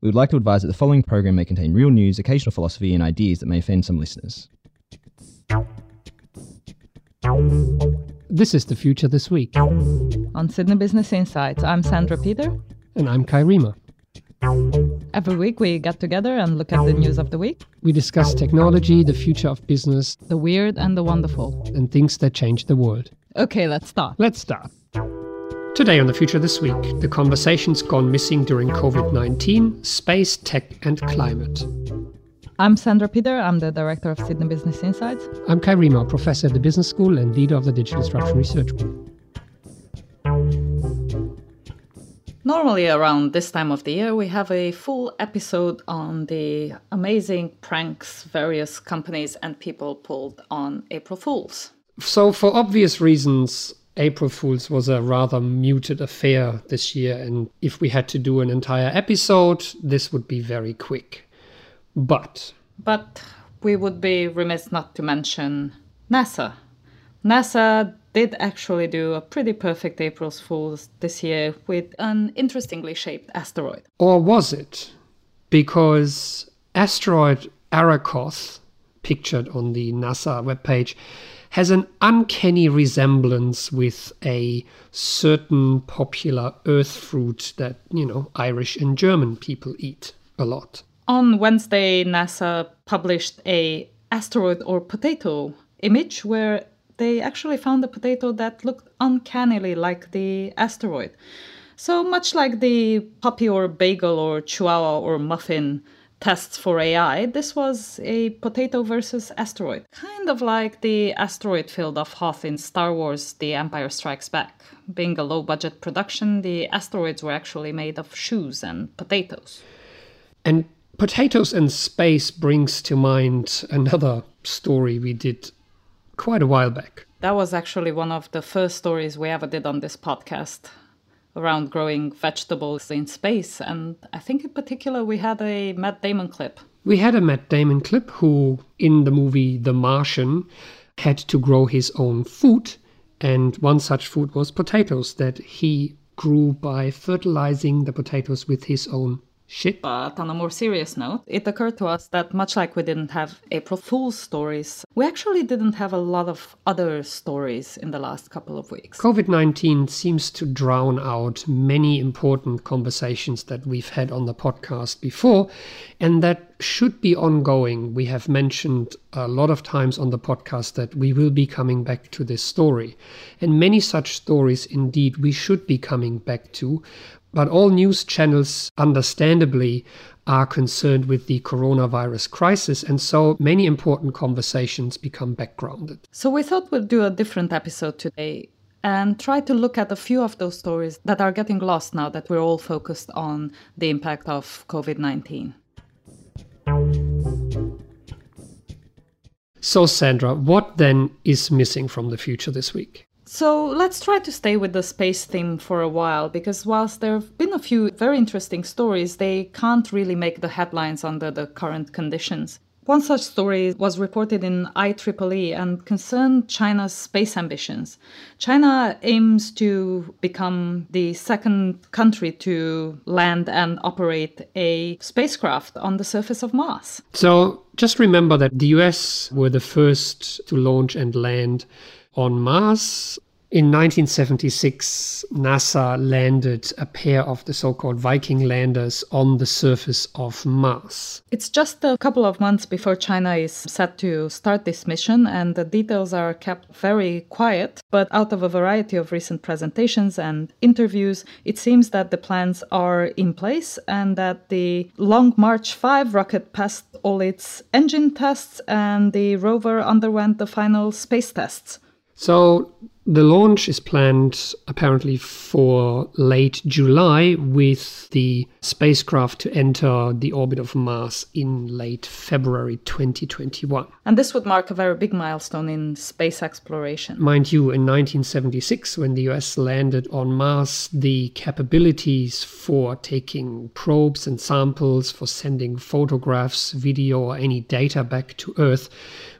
We would like to advise that the following program may contain real news, occasional philosophy, and ideas that may offend some listeners. This is the future this week. On Sydney Business Insights, I'm Sandra Peter. And I'm Kai Riemer. Every week we get together and look at the news of the week, We discuss technology, the future of business, the weird and the wonderful. and things that change the world. Okay, let's start. Let's start. Today on The Future This Week, the conversations gone missing during COVID 19, space, tech, and climate. I'm Sandra Peter. I'm the director of Sydney Business Insights. I'm Kai Riemer, professor at the Business School and leader of the Digital Disruption Research Group. Normally, around this time of the year, we have a full episode on the amazing pranks various companies and people pulled on April Fools. So, for obvious reasons, April Fools was a rather muted affair this year, and if we had to do an entire episode, this would be very quick. But But we would be remiss not to mention NASA. NASA did actually do a pretty perfect April Fools this year with an interestingly shaped asteroid. Or was it? Because asteroid Arrokoth, pictured on the NASA webpage, has an uncanny resemblance with a certain popular earth fruit that, you know, Irish and German people eat a lot. On Wednesday, NASA published a asteroid or potato image where they actually found a potato that looked uncannily like the asteroid. So much like the puppy or bagel or chihuahua or muffin tests for AI, this was a potato versus asteroid. Kind of like the asteroid field of Hoth in Star Wars The Empire Strikes Back. Being a low budget production, the asteroids were actually made of shoes and potatoes. And potatoes and space brings to mind another story we did quite a while back. That was actually one of the first stories we ever did on this podcast around growing vegetables in space. And I think in particular we had a Matt Damon clip. We had a Matt Damon clip who, in the movie The Martian, had to grow his own food. And one such food was potatoes that he grew by fertilizing the potatoes with his own shit. But on a more serious note, it occurred to us that much like we didn't have April Fool's stories, we actually didn't have a lot of other stories in the last couple of weeks. COVID 19 seems to drown out many important conversations that we've had on the podcast before, and that should be ongoing. We have mentioned a lot of times on the podcast that we will be coming back to this story. And many such stories, indeed, we should be coming back to. But all news channels, understandably, are concerned with the coronavirus crisis, and so many important conversations become backgrounded. So we thought we'd do a different episode today and try to look at a few of those stories that are getting lost now that we're all focused on the impact of COVID 19. So, Sandra, what then is missing from the future this week? So let's try to stay with the space theme for a while because whilst there have been a few very interesting stories, they can't really make the headlines under the current conditions. One such story was reported in IEEE and concerned China's space ambitions. China aims to become the second country to land and operate a spacecraft on the surface of Mars. So, just remember that the US were the first to launch and land on Mars. In 1976, NASA landed a pair of the so called Viking landers on the surface of Mars. It's just a couple of months before China is set to start this mission, and the details are kept very quiet. But out of a variety of recent presentations and interviews, it seems that the plans are in place and that the Long March 5 rocket passed all its engine tests and the rover underwent the final space tests. So, the launch is planned apparently for late July, with the spacecraft to enter the orbit of Mars in late February 2021. And this would mark a very big milestone in space exploration. Mind you, in 1976, when the US landed on Mars, the capabilities for taking probes and samples, for sending photographs, video, or any data back to Earth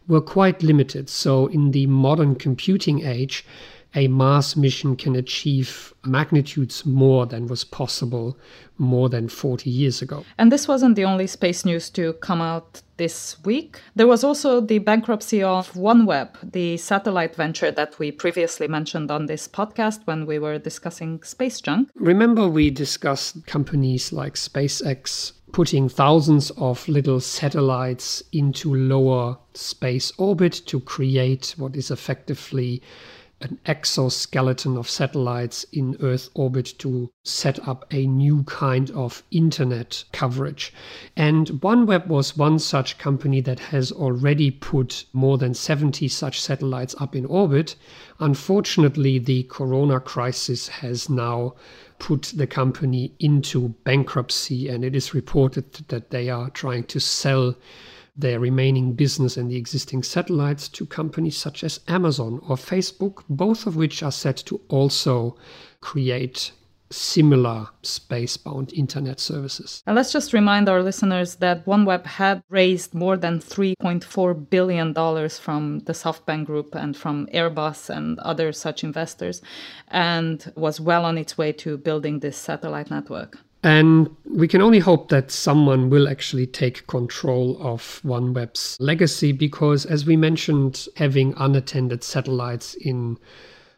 were quite limited. So, in the modern computing age, a Mars mission can achieve magnitudes more than was possible more than 40 years ago. And this wasn't the only space news to come out this week. There was also the bankruptcy of OneWeb, the satellite venture that we previously mentioned on this podcast when we were discussing space junk. Remember, we discussed companies like SpaceX putting thousands of little satellites into lower space orbit to create what is effectively an exoskeleton of satellites in Earth orbit to set up a new kind of internet coverage. And OneWeb was one such company that has already put more than 70 such satellites up in orbit. Unfortunately, the corona crisis has now put the company into bankruptcy, and it is reported that they are trying to sell their remaining business and the existing satellites to companies such as Amazon or Facebook, both of which are set to also create similar space-bound internet services. And let's just remind our listeners that OneWeb had raised more than 3.4 billion dollars from the SoftBank Group and from Airbus and other such investors and was well on its way to building this satellite network. And we can only hope that someone will actually take control of OneWeb's legacy because, as we mentioned, having unattended satellites in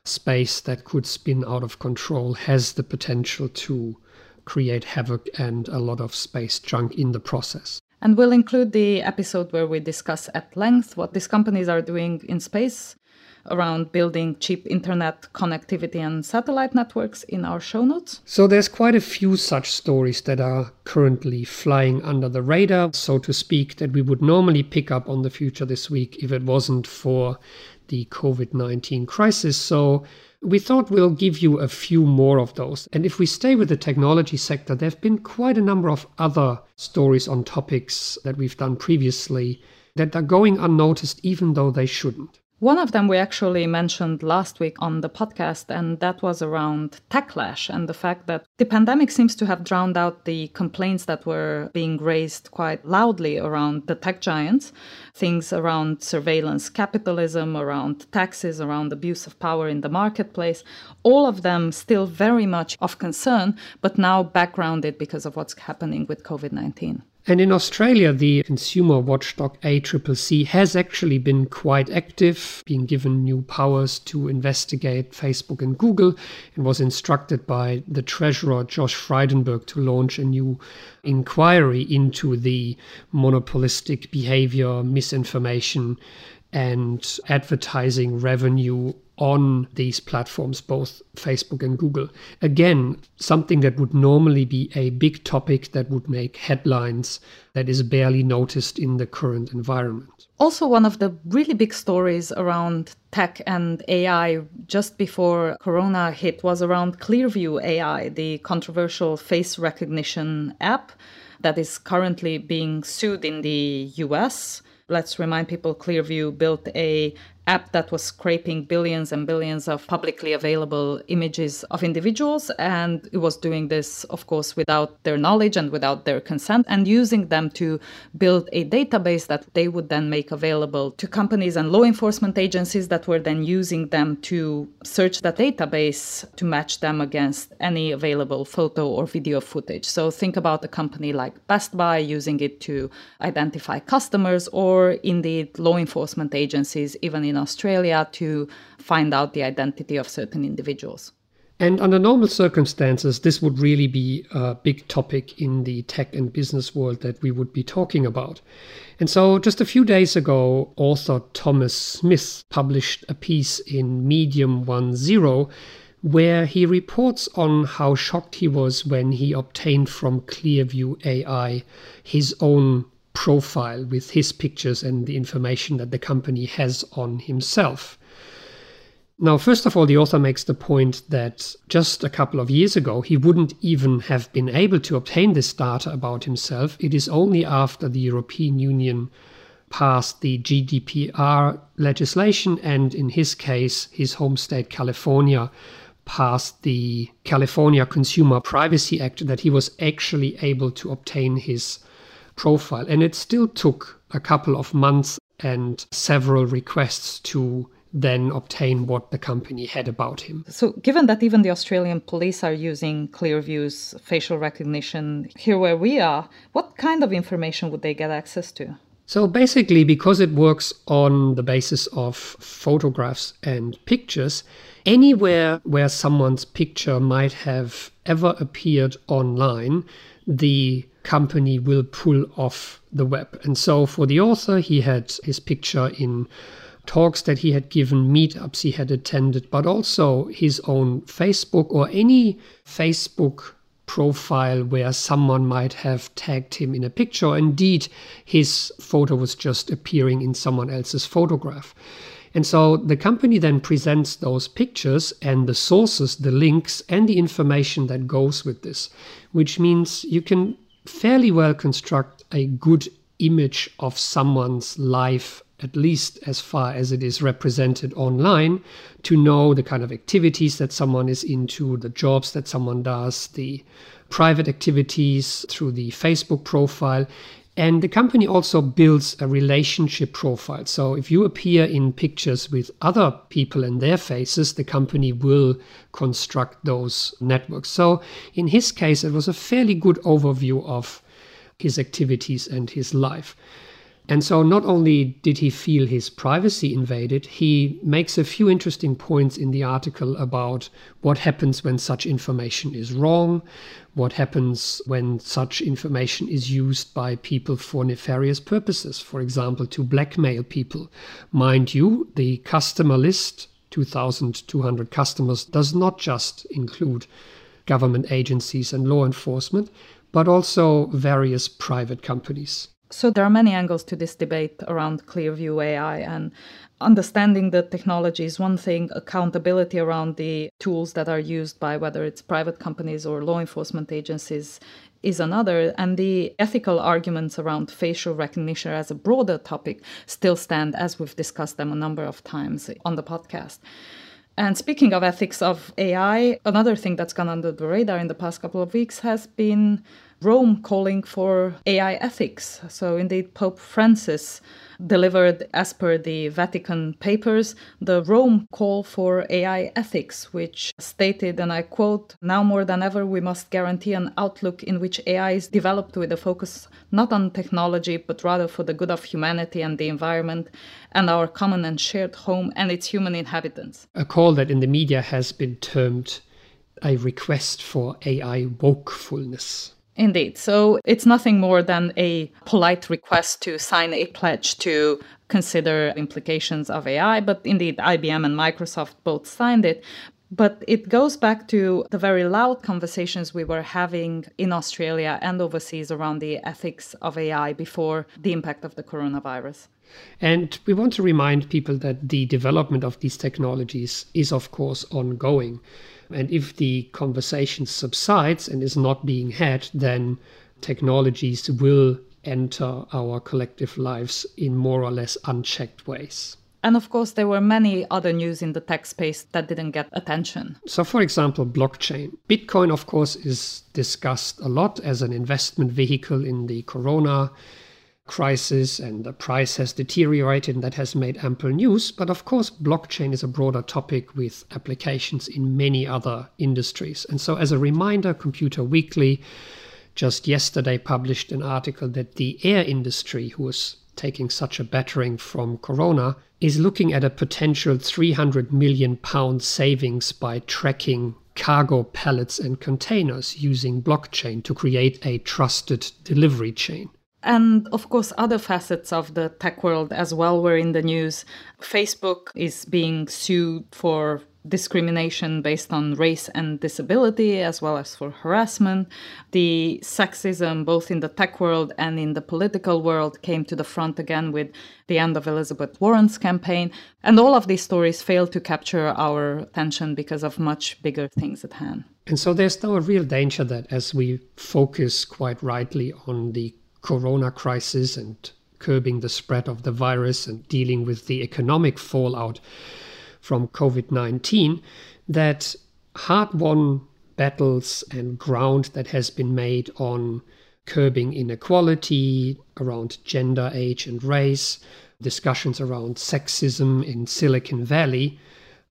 space that could spin out of control has the potential to create havoc and a lot of space junk in the process. And we'll include the episode where we discuss at length what these companies are doing in space around building cheap internet connectivity and satellite networks in our show notes. So there's quite a few such stories that are currently flying under the radar, so to speak, that we would normally pick up on the future this week if it wasn't for the COVID 19 crisis. So we thought we'll give you a few more of those. And if we stay with the technology sector, there have been quite a number of other stories on topics that we've done previously that are going unnoticed, even though they shouldn't. One of them we actually mentioned last week on the podcast, and that was around techlash and the fact that the pandemic seems to have drowned out the complaints that were being raised quite loudly around the tech giants. Things around surveillance capitalism, around taxes, around abuse of power in the marketplace. All of them still very much of concern, but now backgrounded because of what's happening with COVID 19. And in Australia, the consumer watchdog ACCC has actually been quite active, being given new powers to investigate Facebook and Google, and was instructed by the treasurer, Josh Frydenberg, to launch a new inquiry into the monopolistic behavior, misinformation, and advertising revenue on these platforms, both Facebook and Google. Again, something that would normally be a big topic that would make headlines that is barely noticed in the current environment. Also, one of the really big stories around tech and AI just before Corona hit was around Clearview AI, the controversial face recognition app that is currently being sued in the US let's remind people clearview built a app that was scraping billions and billions of publicly available images of individuals. And it was doing this, of course, without their knowledge and without their consent, and using them to build a database that they would then make available to companies and law enforcement agencies that were then using them to search that database to match them against any available photo or video footage. So think about a company like Best Buy using it to identify customers, or indeed law enforcement agencies, even in Australia to find out the identity of certain individuals. And under normal circumstances, this would really be a big topic in the tech and business world that we would be talking about. And so, just a few days ago, author Thomas Smith published a piece in Medium 10 where he reports on how shocked he was when he obtained from Clearview AI his own profile with his pictures and the information that the company has on himself. Now, first of all, the author makes the point that just a couple of years ago, he wouldn't even have been able to obtain this data about himself. It is only after the European Union passed the GDPR legislation, and in his case, his home state, California, passed the California Consumer Privacy Act, that he was actually able to obtain his profile. And it still took a couple of months and several requests to then obtain what the company had about him. So, given that even the Australian police are using Clearview's facial recognition here where we are, what kind of information would they get access to? So basically, because it works on the basis of photographs and pictures, anywhere where someone's picture might have ever appeared online, the company will pull off the web. And so for the author, he had his picture in talks that he had given, meetups he had attended, but also his own Facebook or any Facebook profile where someone might have tagged him in a picture. Indeed, his photo was just appearing in someone else's photograph. And so the company then presents those pictures and the sources, the links, and the information that goes with this, which means you can fairly well construct a good image of someone's life at least as far as it is represented online, to know the kind of activities that someone is into, the jobs that someone does, the private activities through the Facebook profile. And the company also builds a relationship profile. So if you appear in pictures with other people and their faces, the company will construct those networks. So in his case, it was a fairly good overview of his activities and his life. And so not only did he feel his privacy invaded, he makes a few interesting points in the article about what happens when such information is wrong, what happens when such information is used by people for nefarious purposes, for example, to blackmail people. Mind you, the customer list, 2,200 customers, does not just include government agencies and law enforcement, but also various private companies. So there are many angles to this debate around Clearview AI and understanding the technology is one thing, accountability around the tools that are used by whether it's private companies or law enforcement agencies is another, and the ethical arguments around facial recognition as a broader topic still stand as we've discussed them a number of times on the podcast. And speaking of ethics of AI, another thing that's gone under the radar in the past couple of weeks has been Rome calling for AI ethics. So, indeed, Pope Francis delivered, as per the Vatican papers, the Rome call for AI ethics, which stated, and I quote, Now more than ever, we must guarantee an outlook in which AI is developed with a focus not on technology, but rather for the good of humanity and the environment and our common and shared home and its human inhabitants. A call that in the media has been termed a request for AI wokefulness. Indeed. So it's nothing more than a polite request to sign a pledge to consider implications of AI. But indeed, IBM and Microsoft both signed it. But it goes back to the very loud conversations we were having in Australia and overseas around the ethics of AI before the impact of the coronavirus. And we want to remind people that the development of these technologies is, of course, ongoing. And if the conversation subsides and is not being had, then technologies will enter our collective lives in more or less unchecked ways. And of course, there were many other news in the tech space that didn't get attention. So, for example, blockchain. Bitcoin, of course, is discussed a lot as an investment vehicle in the corona crisis and the price has deteriorated and that has made ample news. But of course, blockchain is a broader topic with applications in many other industries. And so, as a reminder, Computer Weekly just yesterday published an article that the air industry, who is taking such a battering from Corona, is looking at a potential 300 million pound savings by tracking cargo pallets and containers using blockchain to create a trusted delivery chain. And of course, other facets of the tech world as well were in the news. Facebook is being sued for discrimination based on race and disability, as well as for harassment. The sexism, both in the tech world and in the political world, came to the front again with the end of Elizabeth Warren's campaign. And all of these stories failed to capture our attention because of much bigger things at hand. And so there's now a real danger that as we focus quite rightly on the corona crisis and curbing the spread of the virus and dealing with the economic fallout from COVID 19, that hard won battles and ground that has been made on curbing inequality around gender, age, and race, discussions around sexism in Silicon Valley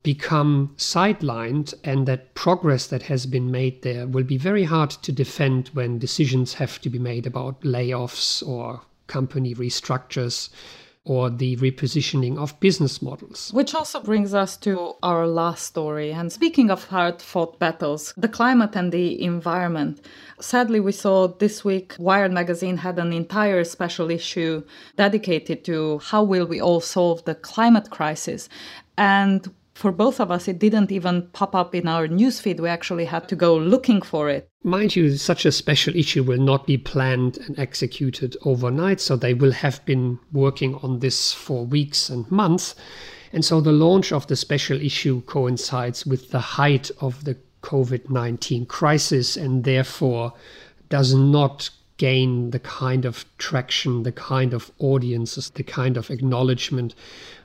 become sidelined and that progress that has been made there will be very hard to defend when decisions have to be made about layoffs or company restructures or the repositioning of business models. Which also brings us to our last story. And speaking of hard fought battles, the climate and the environment. Sadly, we saw this week Wired magazine had an entire special issue dedicated to how will we all solve the climate crisis. And for both of us, it didn't even pop up in our newsfeed. We actually had to go looking for it. Mind you, such a special issue will not be planned and executed overnight, so they will have been working on this for weeks and months. And so the launch of the special issue coincides with the height of the COVID 19 crisis and therefore does not gain the kind of traction, the kind of audiences, the kind of acknowledgement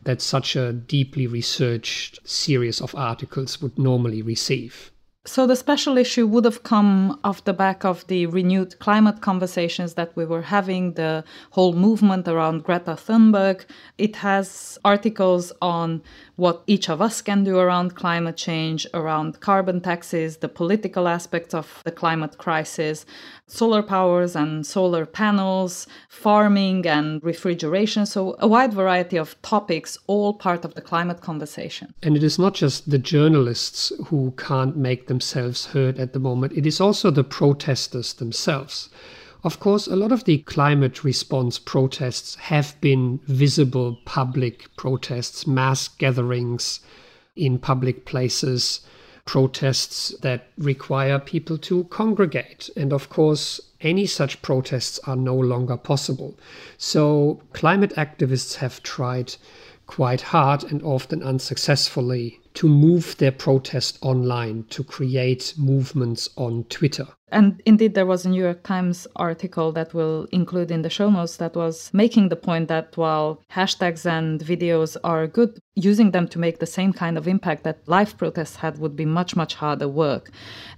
that such a deeply researched series of articles would normally receive. So the special issue would have come off the back of the renewed climate conversations that we were having, the whole movement around Greta Thunberg. It has articles on what each of us can do around climate change, around carbon taxes, the political aspects of the climate crisis, solar powers and solar panels, farming and refrigeration. So, a wide variety of topics, all part of the climate conversation. And it is not just the journalists who can't make themselves heard at the moment, it is also the protesters themselves. Of course, a lot of the climate response protests have been visible public protests, mass gatherings in public places, protests that require people to congregate. And of course, any such protests are no longer possible. So, climate activists have tried quite hard and often unsuccessfully to move their protest online, to create movements on Twitter. And indeed, there was a New York Times article that we'll include in the show notes that was making the point that while hashtags and videos are good, using them to make the same kind of impact that live protests had would be much, much harder work.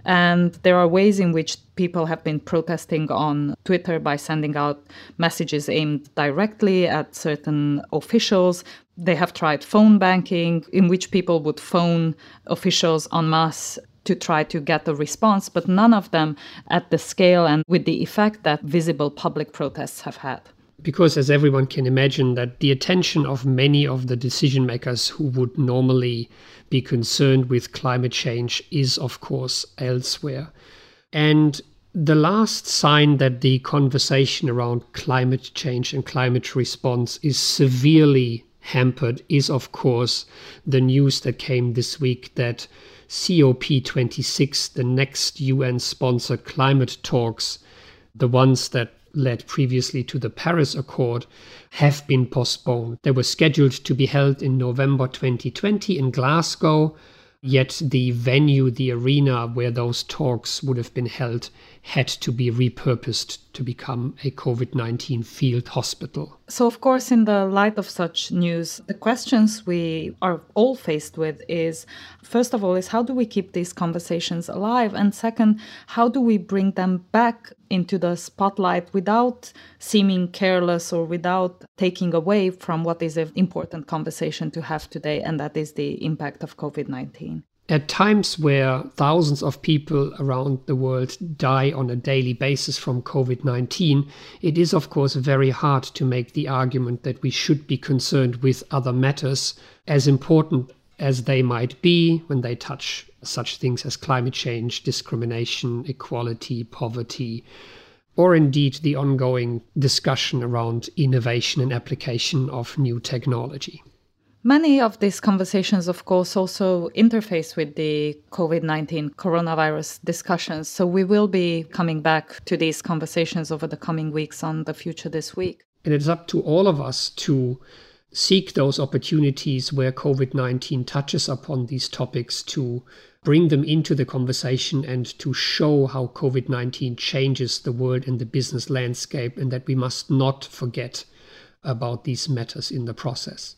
And there are ways in which people have been protesting on Twitter by sending out messages aimed directly at certain officials. They have tried phone banking, in which people would phone officials en masse to try to get a response, but none of them at the scale and with the effect that visible public protests have had. Because, as everyone can imagine, that the attention of many of the decision makers who would normally be concerned with climate change is, of course, elsewhere. And the last sign that the conversation around climate change and climate response is severely hampered is, of course, the news that came this week that COP26, the next UN sponsored climate talks, the ones that led previously to the Paris Accord, have been postponed. They were scheduled to be held in November 2020 in Glasgow, yet the venue, the arena where those talks would have been held, had to be repurposed to become a COVID 19 field hospital. So, of course, in the light of such news, the questions we are all faced with is first of all, is how do we keep these conversations alive? And second, how do we bring them back into the spotlight without seeming careless or without taking away from what is an important conversation to have today, and that is the impact of COVID 19? At times where thousands of people around the world die on a daily basis from COVID 19, it is, of course, very hard to make the argument that we should be concerned with other matters, as important as they might be when they touch such things as climate change, discrimination, equality, poverty, or indeed the ongoing discussion around innovation and application of new technology. Many of these conversations, of course, also interface with the COVID 19 coronavirus discussions. So we will be coming back to these conversations over the coming weeks on the future this week. And it's up to all of us to seek those opportunities where COVID 19 touches upon these topics to bring them into the conversation and to show how COVID 19 changes the world and the business landscape, and that we must not forget about these matters in the process.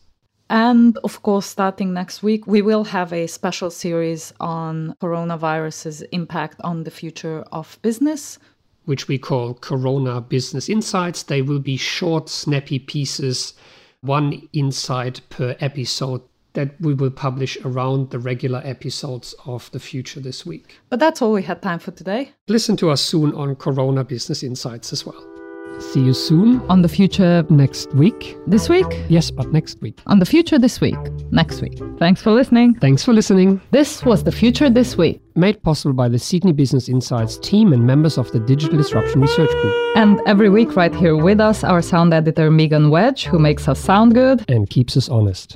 And of course, starting next week, we will have a special series on coronavirus's impact on the future of business. Which we call Corona Business Insights. They will be short, snappy pieces one insight per episode that we will publish around the regular episodes of The Future This Week. But that's all we had time for today. Listen to us soon on Corona Business Insights as well. See you soon On the future next week. this week? Yes, but next week. On the future this week, next week. Thanks for listening. Thanks for listening. This was the future this week. Made possible by the Sydney Business Insights team and members of the Digital Disruption Research Group And every week, right here with us, our sound editor Megan Wedge, who makes us sound good. and keeps us honest.